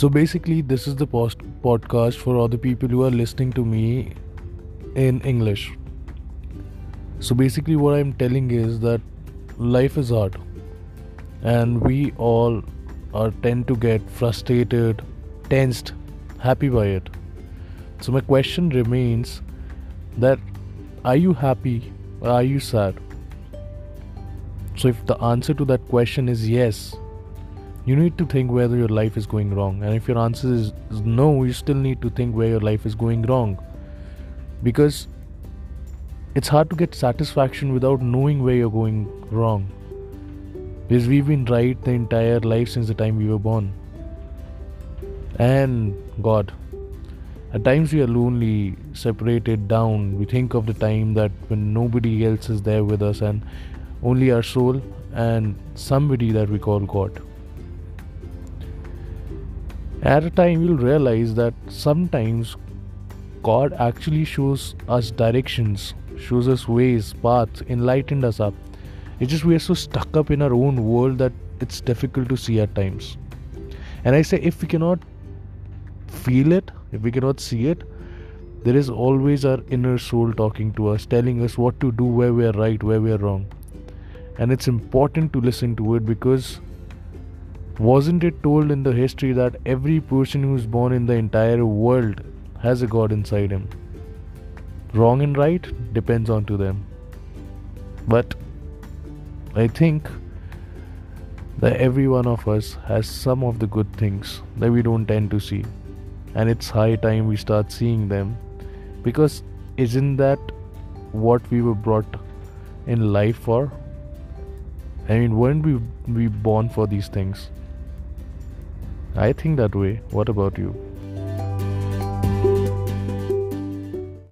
So basically, this is the post podcast for all the people who are listening to me in English. So basically, what I'm telling is that life is hard, and we all are tend to get frustrated, tensed, happy by it. So my question remains that are you happy or are you sad? So if the answer to that question is yes, you need to think whether your life is going wrong. And if your answer is no, you still need to think where your life is going wrong. Because it's hard to get satisfaction without knowing where you're going wrong. Because we've been right the entire life since the time we were born. And God, at times we are lonely, separated down. We think of the time that when nobody else is there with us and only our soul and somebody that we call God. At a time, you'll realize that sometimes God actually shows us directions, shows us ways, paths, enlightened us up. It's just we are so stuck up in our own world that it's difficult to see at times. And I say, if we cannot feel it, if we cannot see it, there is always our inner soul talking to us, telling us what to do, where we are right, where we are wrong. And it's important to listen to it because wasn't it told in the history that every person who's born in the entire world has a God inside him? Wrong and right depends on to them. But I think that every one of us has some of the good things that we don't tend to see. And it's high time we start seeing them because isn't that what we were brought in life for? I mean, weren't we, we born for these things? I think that way. What about you?